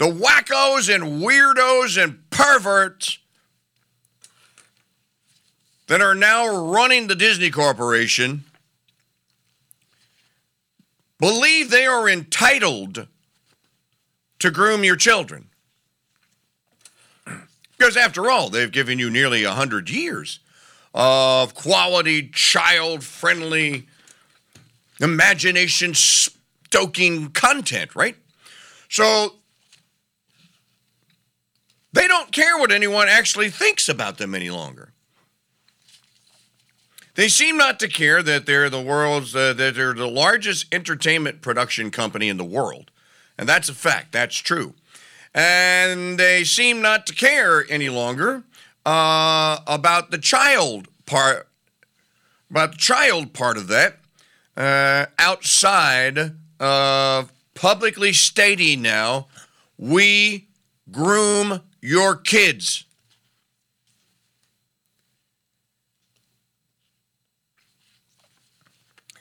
the wackos and weirdos and perverts that are now running the Disney Corporation believe they are entitled to groom your children. Because after all, they've given you nearly 100 years of quality, child friendly, imagination stoking content, right? So they don't care what anyone actually thinks about them any longer. They seem not to care that they're the world's uh, that they're the largest entertainment production company in the world, and that's a fact. That's true. And they seem not to care any longer uh, about the child part, about the child part of that, uh, outside of publicly stating now, we groom your kids.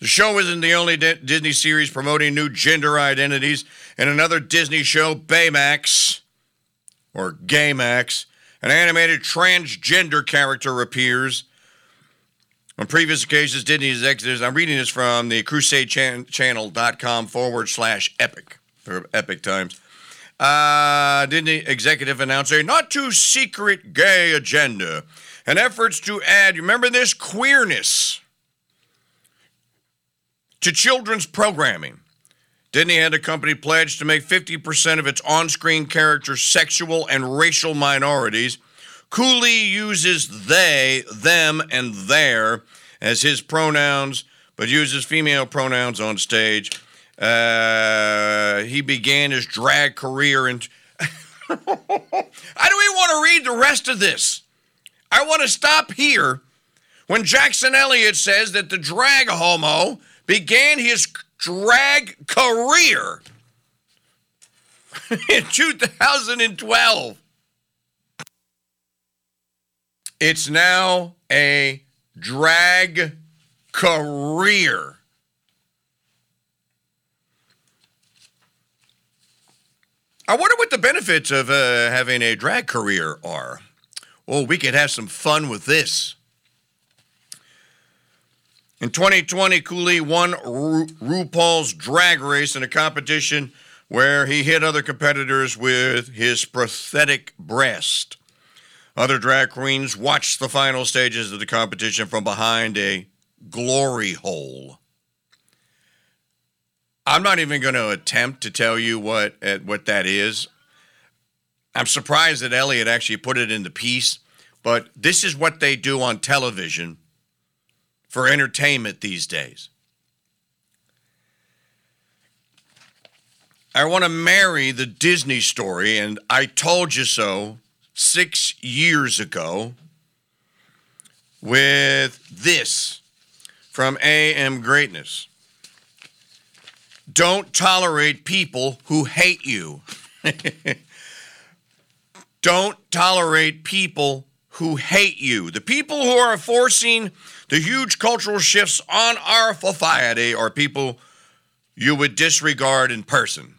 The show isn't the only Disney series promoting new gender identities. In another Disney show, Baymax, or Gaymax, an animated transgender character appears. On previous occasions, Disney executives, I'm reading this from the crusadechannel.com forward slash epic, for Epoch Times. Uh, Disney executive announced a not too secret gay agenda and efforts to add, remember this, queerness to children's programming. Disney had a company pledge to make 50% of its on screen characters sexual and racial minorities. Cooley uses they, them, and their as his pronouns, but uses female pronouns on stage. Uh, he began his drag career in. I don't even want to read the rest of this. I want to stop here when Jackson Elliott says that the drag homo began his drag career in 2012. It's now a drag career. I wonder what the benefits of uh, having a drag career are. Well, we could have some fun with this. In 2020, Cooley won Ru- RuPaul's Drag Race in a competition where he hit other competitors with his prosthetic breast. Other drag queens watched the final stages of the competition from behind a glory hole. I'm not even going to attempt to tell you what uh, what that is. I'm surprised that Elliott actually put it in the piece, but this is what they do on television for entertainment these days. I want to marry the Disney story, and I told you so six years ago with this from AM Greatness. Don't tolerate people who hate you. Don't tolerate people who hate you. The people who are forcing the huge cultural shifts on our society are people you would disregard in person.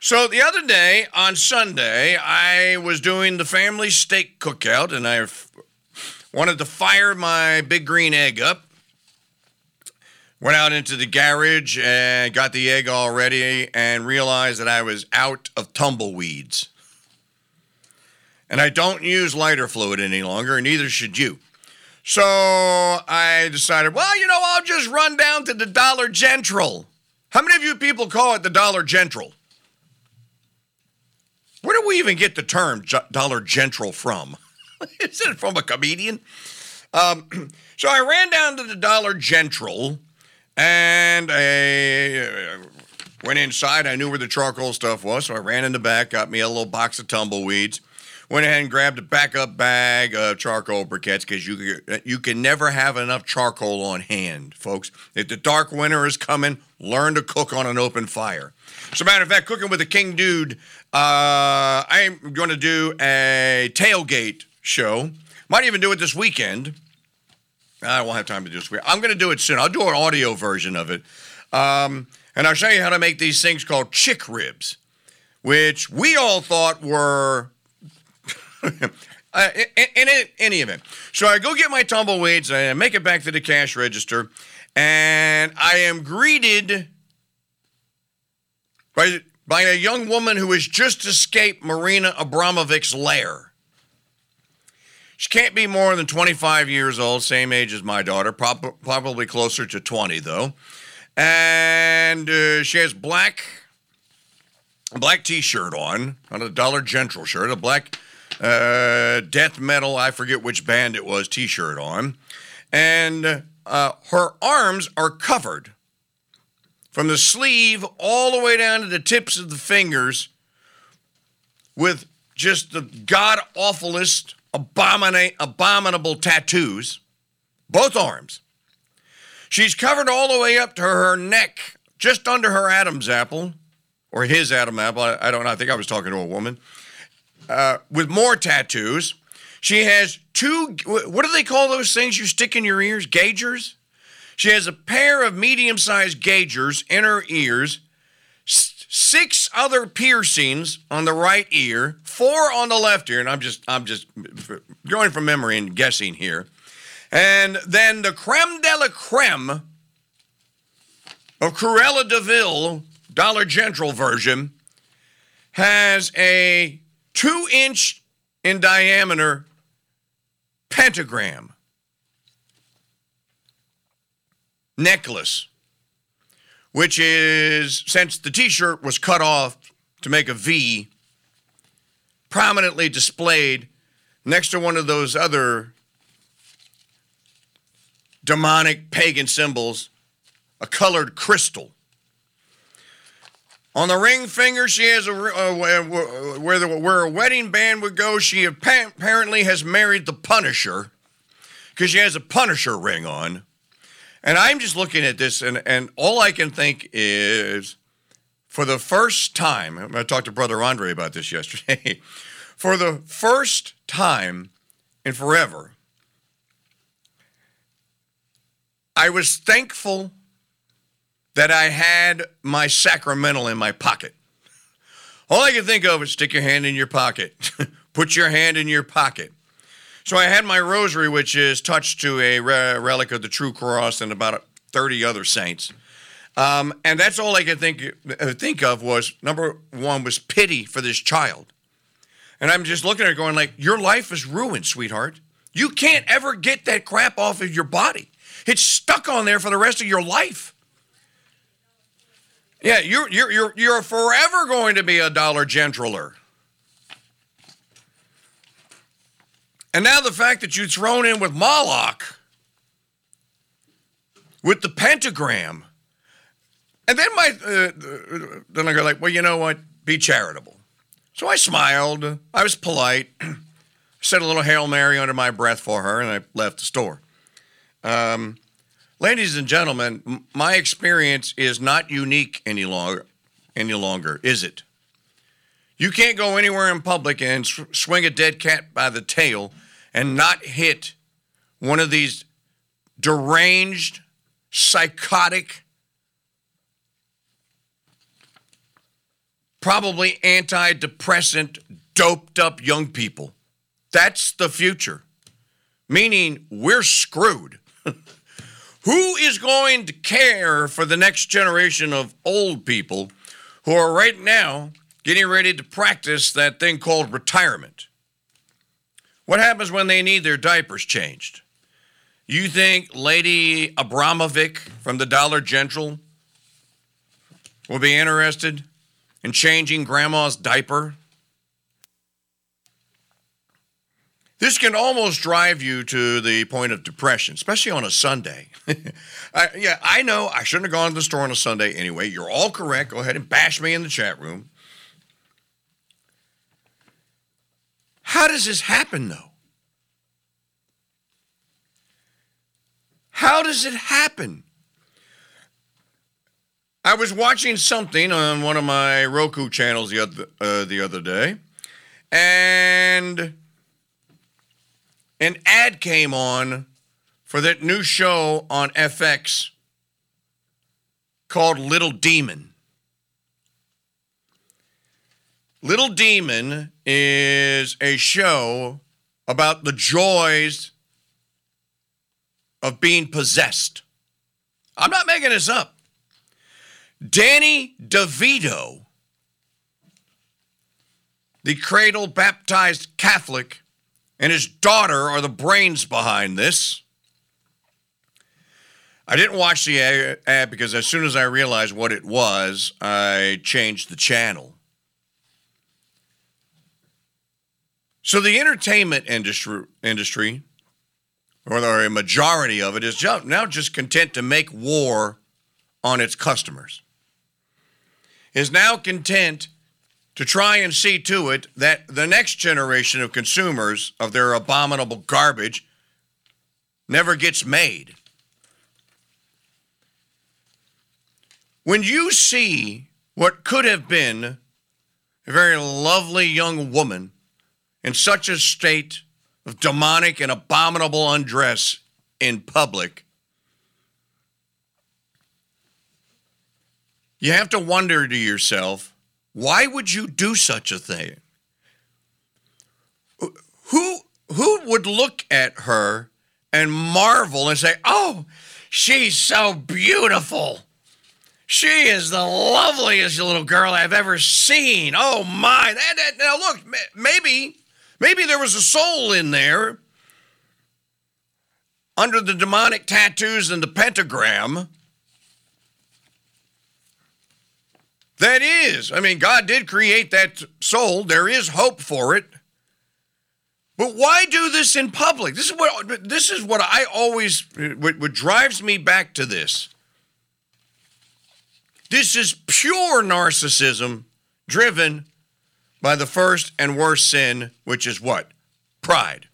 So the other day on Sunday, I was doing the family steak cookout and I wanted to fire my big green egg up. Went out into the garage and got the egg all ready and realized that I was out of tumbleweeds. And I don't use lighter fluid any longer, and neither should you. So I decided, well, you know, I'll just run down to the Dollar General. How many of you people call it the Dollar General? Where do we even get the term Dollar General from? Is it from a comedian? Um, so I ran down to the Dollar General and I went inside. I knew where the charcoal stuff was, so I ran in the back, got me a little box of tumbleweeds went ahead and grabbed a backup bag of charcoal briquettes because you you can never have enough charcoal on hand, folks. If the dark winter is coming, learn to cook on an open fire. As a matter of fact, cooking with the King Dude, uh, I'm going to do a tailgate show. Might even do it this weekend. I won't have time to do this. I'm going to do it soon. I'll do an audio version of it, um, and I'll show you how to make these things called chick ribs which we all thought were. uh, in, in, in any event, so I go get my tumbleweeds, I make it back to the cash register, and I am greeted by, by a young woman who has just escaped Marina Abramovic's lair. She can't be more than 25 years old, same age as my daughter, prob- probably closer to 20 though. And uh, she has black black t-shirt on, on a Dollar General shirt, a black uh, death metal, I forget which band it was, t-shirt on. And uh, her arms are covered from the sleeve all the way down to the tips of the fingers with just the god awfulest abomina- abominable tattoos, both arms. She's covered all the way up to her neck, just under her Adam's apple, or his Adam apple. I, I don't know. I think I was talking to a woman uh, with more tattoos. She has two, what do they call those things you stick in your ears? Gaugers? She has a pair of medium sized gaugers in her ears, six other piercings on the right ear, four on the left ear, and I'm just I'm just going from memory and guessing here. And then the creme de la creme of Cruella de Vil, Dollar General version, has a two inch in diameter pentagram necklace which is since the t shirt was cut off to make a V, prominently displayed next to one of those other demonic pagan symbols, a colored crystal. On the ring finger, she has a where the where a wedding band would go. She apparently has married the Punisher because she has a Punisher ring on. And I'm just looking at this, and, and all I can think is for the first time, I talked to Brother Andre about this yesterday. for the first time in forever, I was thankful that I had my sacramental in my pocket. All I can think of is stick your hand in your pocket, put your hand in your pocket. So I had my rosary, which is touched to a relic of the True Cross and about 30 other saints. Um, and that's all I could think uh, think of was number one was pity for this child. And I'm just looking at her going like, your life is ruined, sweetheart. You can't ever get that crap off of your body. It's stuck on there for the rest of your life. Yeah, you're you're you're you're forever going to be a Dollar Generaler. And now the fact that you thrown in with Moloch, with the pentagram, and then my uh, then I go like, well, you know what? Be charitable. So I smiled. I was polite. said a little hail mary under my breath for her, and I left the store. Um, ladies and gentlemen, my experience is not unique any longer. Any longer, is it? You can't go anywhere in public and swing a dead cat by the tail and not hit one of these deranged, psychotic, probably antidepressant, doped up young people. That's the future. Meaning we're screwed. Who is going to care for the next generation of old people who are right now getting ready to practice that thing called retirement? What happens when they need their diapers changed? You think Lady Abramovic from the Dollar General will be interested in changing grandma's diaper? This can almost drive you to the point of depression, especially on a Sunday. I, yeah, I know I shouldn't have gone to the store on a Sunday anyway. You're all correct. Go ahead and bash me in the chat room. How does this happen, though? How does it happen? I was watching something on one of my Roku channels the other, uh, the other day, and an ad came on for that new show on FX called Little Demon. Little Demon is a show about the joys of being possessed. I'm not making this up. Danny DeVito, the cradle baptized Catholic, and his daughter are the brains behind this. I didn't watch the ad because as soon as I realized what it was, I changed the channel. So the entertainment industry, industry or a majority of it, is now just content to make war on its customers. Is now content to try and see to it that the next generation of consumers of their abominable garbage never gets made. When you see what could have been a very lovely young woman in such a state of demonic and abominable undress in public, you have to wonder to yourself, why would you do such a thing? Who who would look at her and marvel and say, "Oh, she's so beautiful." She is the loveliest little girl I've ever seen. Oh my! That, that, now look, maybe Maybe there was a soul in there under the demonic tattoos and the pentagram. That is, I mean, God did create that soul. There is hope for it. But why do this in public? This is what this is what I always what, what drives me back to this. This is pure narcissism driven by the first and worst sin, which is what? Pride.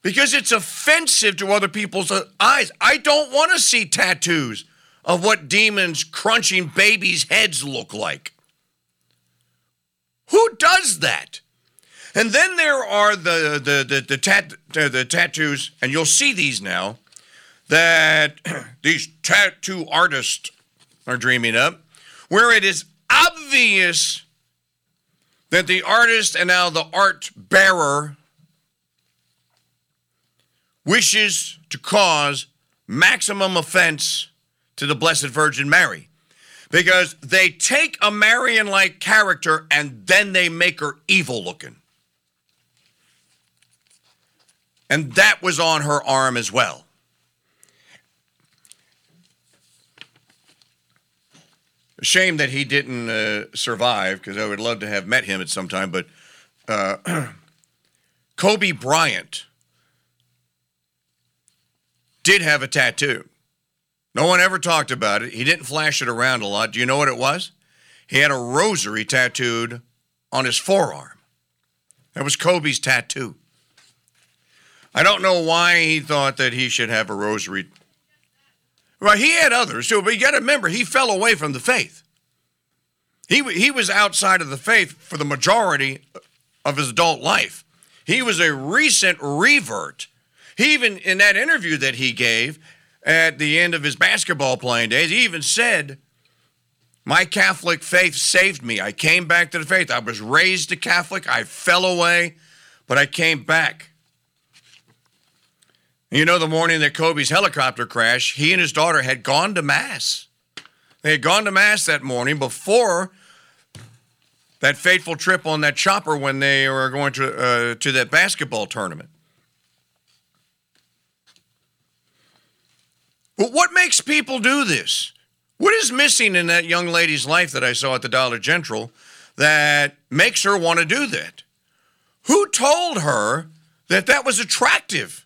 Because it's offensive to other people's eyes. I don't want to see tattoos of what demons crunching babies' heads look like. Who does that? And then there are the the the, the, tat, the tattoos, and you'll see these now that these tattoo artists are dreaming up, where it is obvious that the artist and now the art bearer wishes to cause maximum offense to the Blessed Virgin Mary because they take a Marian like character and then they make her evil looking. And that was on her arm as well. Shame that he didn't uh, survive because I would love to have met him at some time. But uh, Kobe Bryant did have a tattoo. No one ever talked about it. He didn't flash it around a lot. Do you know what it was? He had a rosary tattooed on his forearm. That was Kobe's tattoo. I don't know why he thought that he should have a rosary Right, he had others too, but you got to remember he fell away from the faith. He he was outside of the faith for the majority of his adult life. He was a recent revert. He even in that interview that he gave at the end of his basketball playing days, he even said, "My Catholic faith saved me. I came back to the faith. I was raised a Catholic. I fell away, but I came back." You know, the morning that Kobe's helicopter crashed, he and his daughter had gone to Mass. They had gone to Mass that morning before that fateful trip on that chopper when they were going to, uh, to that basketball tournament. But what makes people do this? What is missing in that young lady's life that I saw at the Dollar General that makes her want to do that? Who told her that that was attractive?